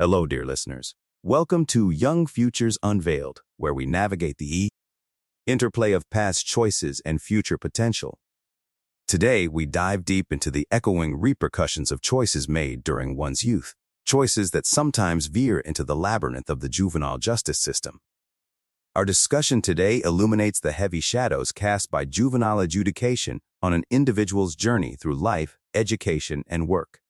Hello, dear listeners. Welcome to Young Futures Unveiled, where we navigate the e interplay of past choices and future potential. Today, we dive deep into the echoing repercussions of choices made during one's youth, choices that sometimes veer into the labyrinth of the juvenile justice system. Our discussion today illuminates the heavy shadows cast by juvenile adjudication on an individual's journey through life, education, and work.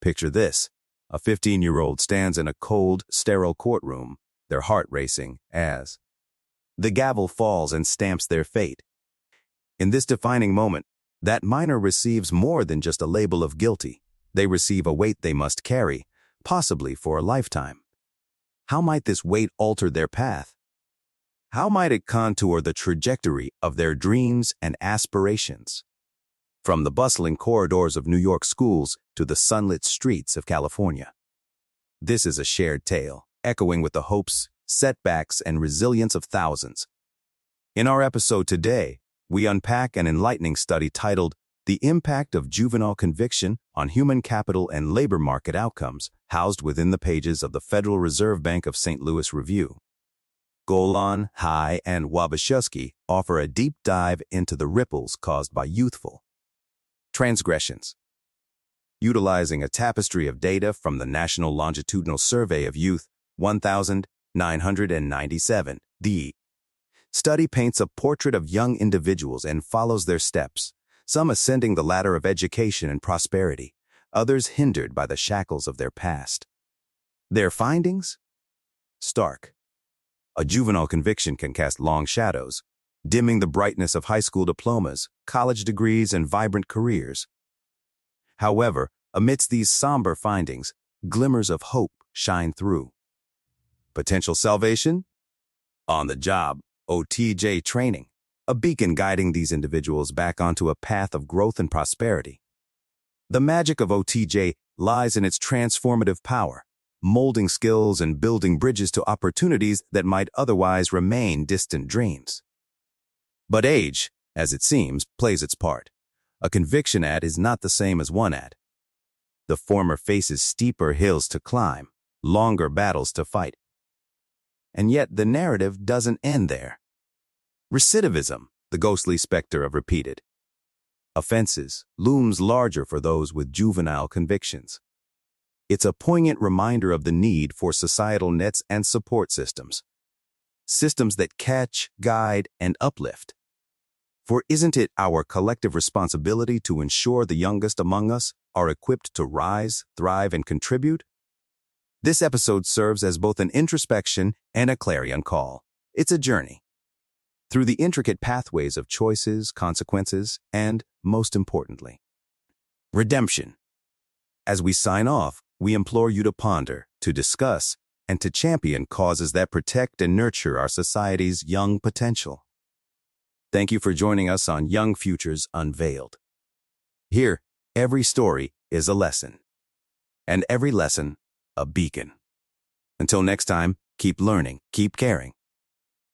Picture this. A 15-year-old stands in a cold, sterile courtroom, their heart racing, as the gavel falls and stamps their fate. In this defining moment, that minor receives more than just a label of guilty. They receive a weight they must carry, possibly for a lifetime. How might this weight alter their path? How might it contour the trajectory of their dreams and aspirations? From the bustling corridors of New York schools to the sunlit streets of California. This is a shared tale, echoing with the hopes, setbacks, and resilience of thousands. In our episode today, we unpack an enlightening study titled The Impact of Juvenile Conviction on Human Capital and Labor Market Outcomes, housed within the pages of the Federal Reserve Bank of St. Louis Review. Golan, Hai, and Wabiszewski offer a deep dive into the ripples caused by youthful transgressions. Utilizing a tapestry of data from the National Longitudinal Survey of Youth 1997, the study paints a portrait of young individuals and follows their steps, some ascending the ladder of education and prosperity, others hindered by the shackles of their past. Their findings? Stark. A juvenile conviction can cast long shadows, dimming the brightness of high school diplomas, college degrees, and vibrant careers. However, amidst these somber findings, glimmers of hope shine through. Potential salvation? On the job, OTJ training, a beacon guiding these individuals back onto a path of growth and prosperity. The magic of OTJ lies in its transformative power, molding skills and building bridges to opportunities that might otherwise remain distant dreams. But age, as it seems, plays its part. A conviction ad is not the same as one ad. The former faces steeper hills to climb, longer battles to fight. And yet the narrative doesn't end there. Recidivism, the ghostly specter of repeated offenses, looms larger for those with juvenile convictions. It's a poignant reminder of the need for societal nets and support systems. Systems that catch, guide, and uplift. For isn't it our collective responsibility to ensure the youngest among us are equipped to rise, thrive, and contribute? This episode serves as both an introspection and a clarion call. It's a journey through the intricate pathways of choices, consequences, and, most importantly, redemption. As we sign off, we implore you to ponder, to discuss, and to champion causes that protect and nurture our society's young potential. Thank you for joining us on Young Futures Unveiled. Here, every story is a lesson, and every lesson, a beacon. Until next time, keep learning, keep caring,